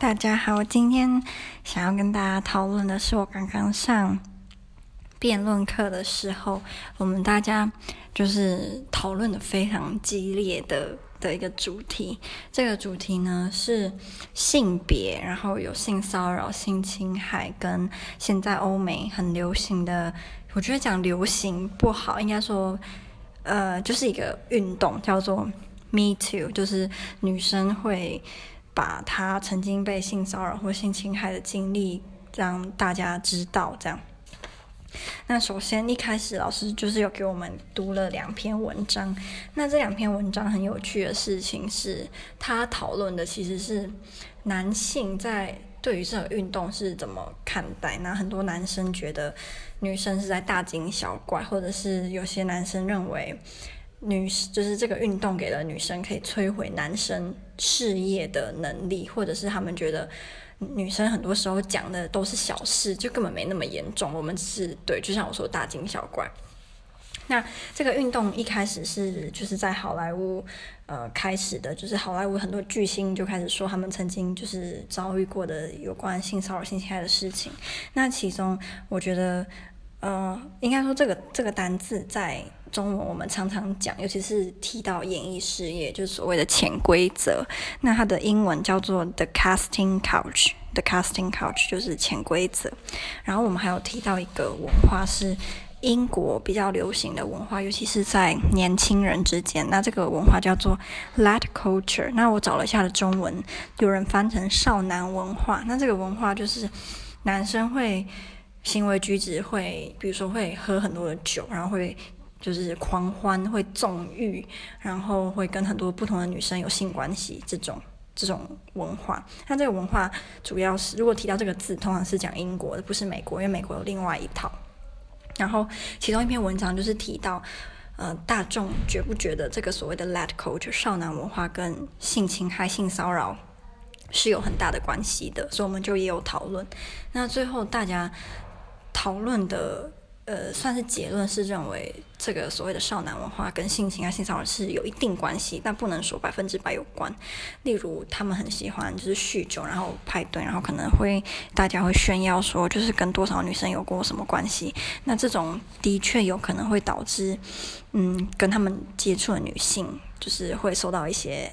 大家好，今天想要跟大家讨论的是我刚刚上辩论课的时候，我们大家就是讨论的非常激烈的的一个主题。这个主题呢是性别，然后有性骚扰、性侵害，跟现在欧美很流行的，我觉得讲流行不好，应该说呃就是一个运动叫做 Me Too，就是女生会。把他曾经被性骚扰或性侵害的经历让大家知道，这样。那首先一开始老师就是有给我们读了两篇文章。那这两篇文章很有趣的事情是，他讨论的其实是男性在对于这个运动是怎么看待。那很多男生觉得女生是在大惊小怪，或者是有些男生认为。女就是这个运动给了女生可以摧毁男生事业的能力，或者是他们觉得女生很多时候讲的都是小事，就根本没那么严重。我们是对，就像我说大惊小怪。那这个运动一开始是就是在好莱坞呃开始的，就是好莱坞很多巨星就开始说他们曾经就是遭遇过的有关性骚扰、性侵害的事情。那其中我觉得呃应该说这个这个单字在。中文我们常常讲，尤其是提到演艺事业，就是所谓的潜规则。那它的英文叫做 the casting couch，the casting couch 就是潜规则。然后我们还有提到一个文化是英国比较流行的文化，尤其是在年轻人之间。那这个文化叫做 lad culture。那我找了一下的中文，有人翻成少男文化。那这个文化就是男生会行为举止会，比如说会喝很多的酒，然后会。就是狂欢，会纵欲，然后会跟很多不同的女生有性关系，这种这种文化。那这个文化主要是，如果提到这个字，通常是讲英国的，不是美国，因为美国有另外一套。然后其中一篇文章就是提到，呃，大众觉不觉得这个所谓的 lad culture 少男文化跟性侵害、性骚扰是有很大的关系的？所以我们就也有讨论。那最后大家讨论的。呃，算是结论是认为这个所谓的少男文化跟性侵啊、性骚扰是有一定关系，但不能说百分之百有关。例如，他们很喜欢就是酗酒，然后派对，然后可能会大家会炫耀说，就是跟多少女生有过什么关系。那这种的确有可能会导致，嗯，跟他们接触的女性就是会受到一些。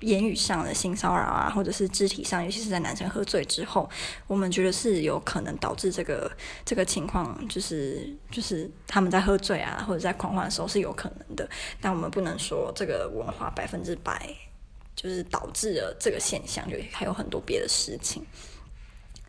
言语上的性骚扰啊，或者是肢体上，尤其是在男生喝醉之后，我们觉得是有可能导致这个这个情况，就是就是他们在喝醉啊，或者在狂欢的时候是有可能的。但我们不能说这个文化百分之百就是导致了这个现象，就还有很多别的事情。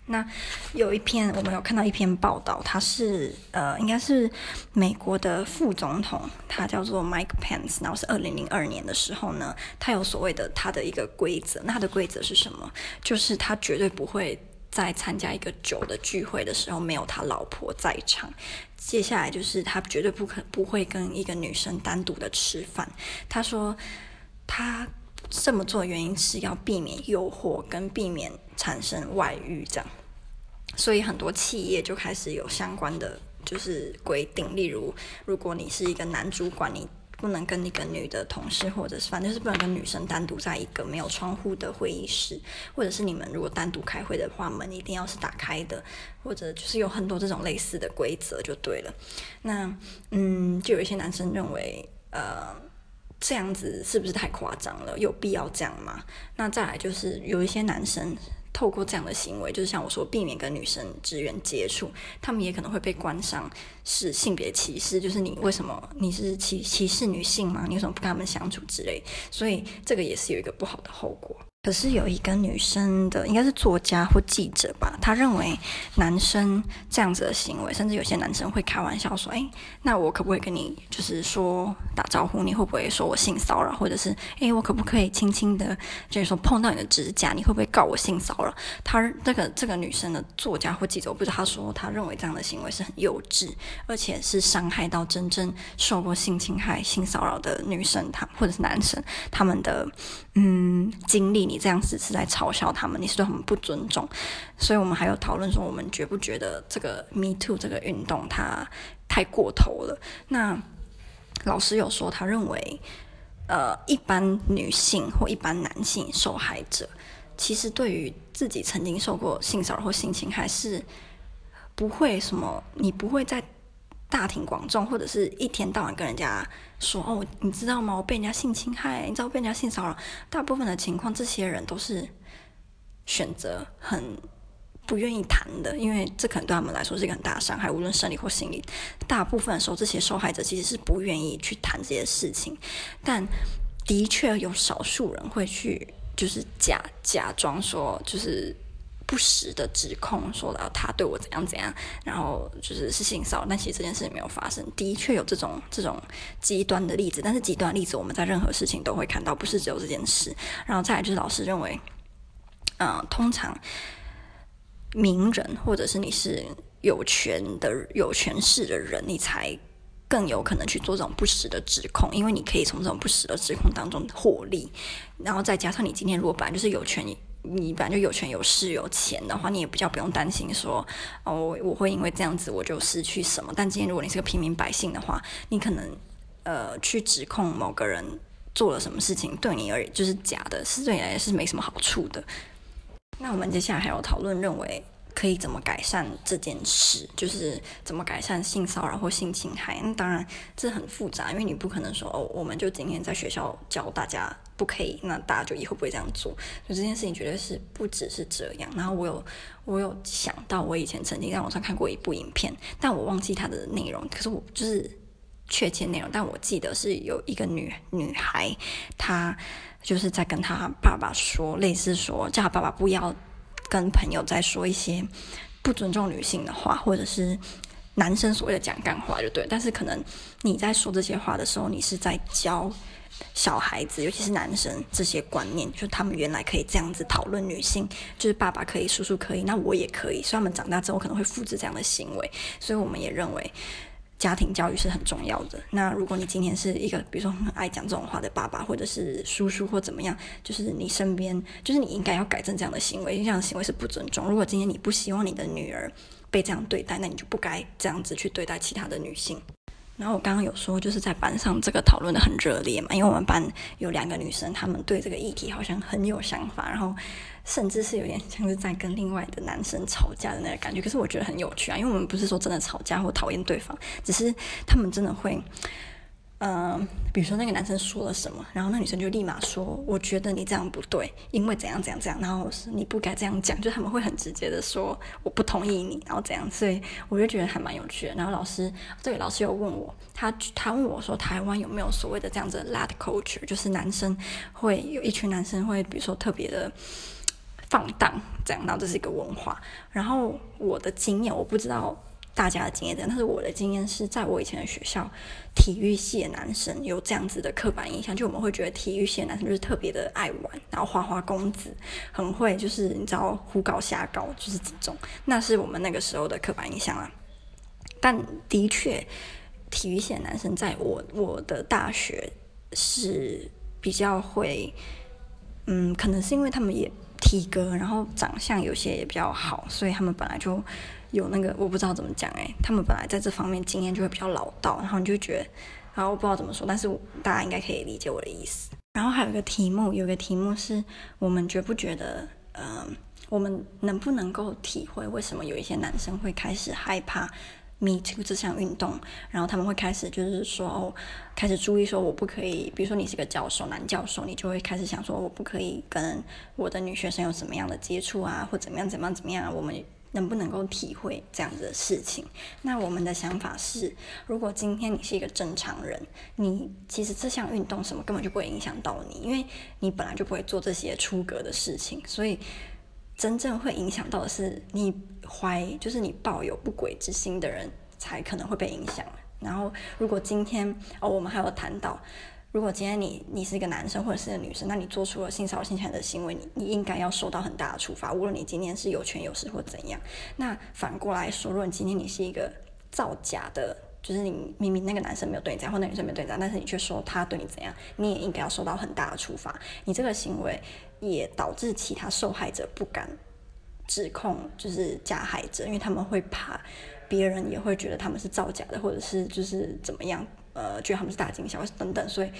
那有一篇，我们有看到一篇报道，他是呃，应该是美国的副总统，他叫做 Mike Pence，然后是二零零二年的时候呢，他有所谓的他的一个规则，那他的规则是什么？就是他绝对不会在参加一个酒的聚会的时候没有他老婆在场。接下来就是他绝对不可不会跟一个女生单独的吃饭。他说他。这么做原因是要避免诱惑跟避免产生外遇，这样，所以很多企业就开始有相关的就是规定，例如，如果你是一个男主管，你不能跟一个女的同事，或者是反正是不能跟女生单独在一个没有窗户的会议室，或者是你们如果单独开会的话，门一定要是打开的，或者就是有很多这种类似的规则就对了。那嗯，就有一些男生认为，呃。这样子是不是太夸张了？有必要这样吗？那再来就是有一些男生透过这样的行为，就是像我说，避免跟女生职员接触，他们也可能会被冠上是性别歧视，就是你为什么你是歧歧视女性吗？你为什么不跟他们相处之类？所以这个也是有一个不好的后果。可是有一个女生的，应该是作家或记者吧，她认为男生这样子的行为，甚至有些男生会开玩笑说：“诶，那我可不可以跟你就是说打招呼？你会不会说我性骚扰？或者是诶，我可不可以轻轻的，就是说碰到你的指甲，你会不会告我性骚扰？”她这个这个女生的作家或记者，我不知道她说她认为这样的行为是很幼稚，而且是伤害到真正受过性侵害、性骚扰的女生，她或者是男生他们的嗯经历。你。这样子是在嘲笑他们，你是对他们不尊重，所以我们还有讨论说，我们觉不觉得这个 Me Too 这个运动它太过头了？那老师有说，他认为，呃，一般女性或一般男性受害者，其实对于自己曾经受过性骚扰或性侵害，是不会什么，你不会在大庭广众或者是一天到晚跟人家说哦，你知道吗？我被人家性侵害，你知道被人家性骚扰。大部分的情况，这些人都是选择很不愿意谈的，因为这可能对他们来说是一个很大的伤害，无论生理或心理。大部分的时候，这些受害者其实是不愿意去谈这些事情，但的确有少数人会去。就是假假装说，就是不实的指控，说到他对我怎样怎样，然后就是是性骚扰，但其实这件事情没有发生。的确有这种这种极端的例子，但是极端例子我们在任何事情都会看到，不是只有这件事。然后再来就是老师认为，嗯、通常名人或者是你是有权的有权势的人，你才。更有可能去做这种不实的指控，因为你可以从这种不实的指控当中获利，然后再加上你今天如果本来就是有权，你本来就有权有势有钱的话，你也比较不用担心说哦，我会因为这样子我就失去什么。但今天如果你是个平民百姓的话，你可能呃去指控某个人做了什么事情，对你而言就是假的，是对你而言是没什么好处的。那我们接下来还有讨论认为。可以怎么改善这件事？就是怎么改善性骚扰或性侵害？那当然这很复杂，因为你不可能说哦，我们就今天在学校教大家不可以，那大家就以后不会这样做。就这件事情绝对是不只是这样。然后我有我有想到，我以前曾经在网上看过一部影片，但我忘记它的内容。可是我就是确切内容，但我记得是有一个女女孩，她就是在跟她爸爸说，类似说叫她爸爸不要。跟朋友在说一些不尊重女性的话，或者是男生所谓的讲干话，就对。但是可能你在说这些话的时候，你是在教小孩子，尤其是男生这些观念，就他们原来可以这样子讨论女性，就是爸爸可以，叔叔可以，那我也可以。所以他们长大之后可能会复制这样的行为，所以我们也认为。家庭教育是很重要的。那如果你今天是一个，比如说很爱讲这种话的爸爸，或者是叔叔或怎么样，就是你身边，就是你应该要改正这样的行为，因为这样的行为是不尊重。如果今天你不希望你的女儿被这样对待，那你就不该这样子去对待其他的女性。然后我刚刚有说，就是在班上这个讨论的很热烈嘛，因为我们班有两个女生，她们对这个议题好像很有想法，然后甚至是有点像是在跟另外的男生吵架的那个感觉。可是我觉得很有趣啊，因为我们不是说真的吵架或讨厌对方，只是他们真的会。嗯、比如说那个男生说了什么，然后那女生就立马说：“我觉得你这样不对，因为怎样怎样怎样，然后是你不该这样讲。”就他们会很直接的说：“我不同意你，然后怎样。”所以我就觉得还蛮有趣的。然后老师，这个老师有问我，他他问我说：“台湾有没有所谓的这样子的 lad culture，就是男生会有一群男生会，比如说特别的放荡这样，然后这是一个文化。”然后我的经验，我不知道。大家的经验怎样，但是我的经验是在我以前的学校，体育系的男生有这样子的刻板印象，就我们会觉得体育系男生就是特别的爱玩，然后花花公子，很会就是你知道胡搞瞎搞，就是这种，那是我们那个时候的刻板印象啊。但的确，体育系的男生在我我的大学是比较会，嗯，可能是因为他们也体格，然后长相有些也比较好，所以他们本来就。有那个我不知道怎么讲哎，他们本来在这方面经验就会比较老道，然后你就觉得，然后我不知道怎么说，但是大家应该可以理解我的意思。然后还有一个题目，有个题目是我们觉不觉得，嗯、我们能不能够体会为什么有一些男生会开始害怕 Me To 这项运动，然后他们会开始就是说，哦，开始注意说我不可以，比如说你是个教授，男教授，你就会开始想说我不可以跟我的女学生有什么样的接触啊，或怎么样怎么样怎么样，我们。能不能够体会这样子的事情？那我们的想法是，如果今天你是一个正常人，你其实这项运动什么根本就不会影响到你，因为你本来就不会做这些出格的事情，所以真正会影响到的是你怀，就是你抱有不轨之心的人才可能会被影响。然后，如果今天哦，我们还有谈到。如果今天你你是一个男生或者是个女生，那你做出了性骚扰、性侵的行为，你你应该要受到很大的处罚，无论你今天是有权有势或怎样。那反过来说，如果今天你是一个造假的，就是你明明那个男生没有对你这样，或那女生没有对你这样，但是你却说他对你怎样，你也应该要受到很大的处罚。你这个行为也导致其他受害者不敢指控，就是加害者，因为他们会怕别人也会觉得他们是造假的，或者是就是怎么样。呃，觉得他们是大惊小怪等等，所以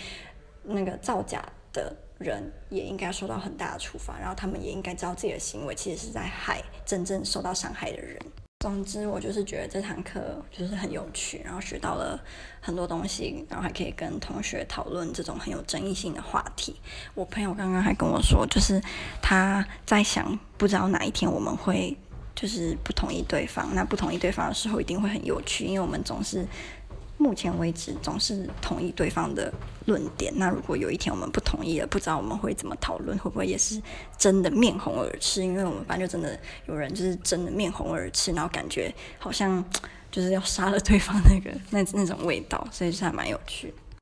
那个造假的人也应该受到很大的处罚，然后他们也应该知道自己的行为其实是在害真正受到伤害的人。总之，我就是觉得这堂课就是很有趣，然后学到了很多东西，然后还可以跟同学讨论这种很有争议性的话题。我朋友刚刚还跟我说，就是他在想，不知道哪一天我们会就是不同意对方，那不同意对方的时候一定会很有趣，因为我们总是。目前为止总是同意对方的论点。那如果有一天我们不同意了，不知道我们会怎么讨论，会不会也是真的面红耳赤？因为我们班就真的有人就是真的面红耳赤，然后感觉好像就是要杀了对方那个那那种味道，所以是还蛮有趣。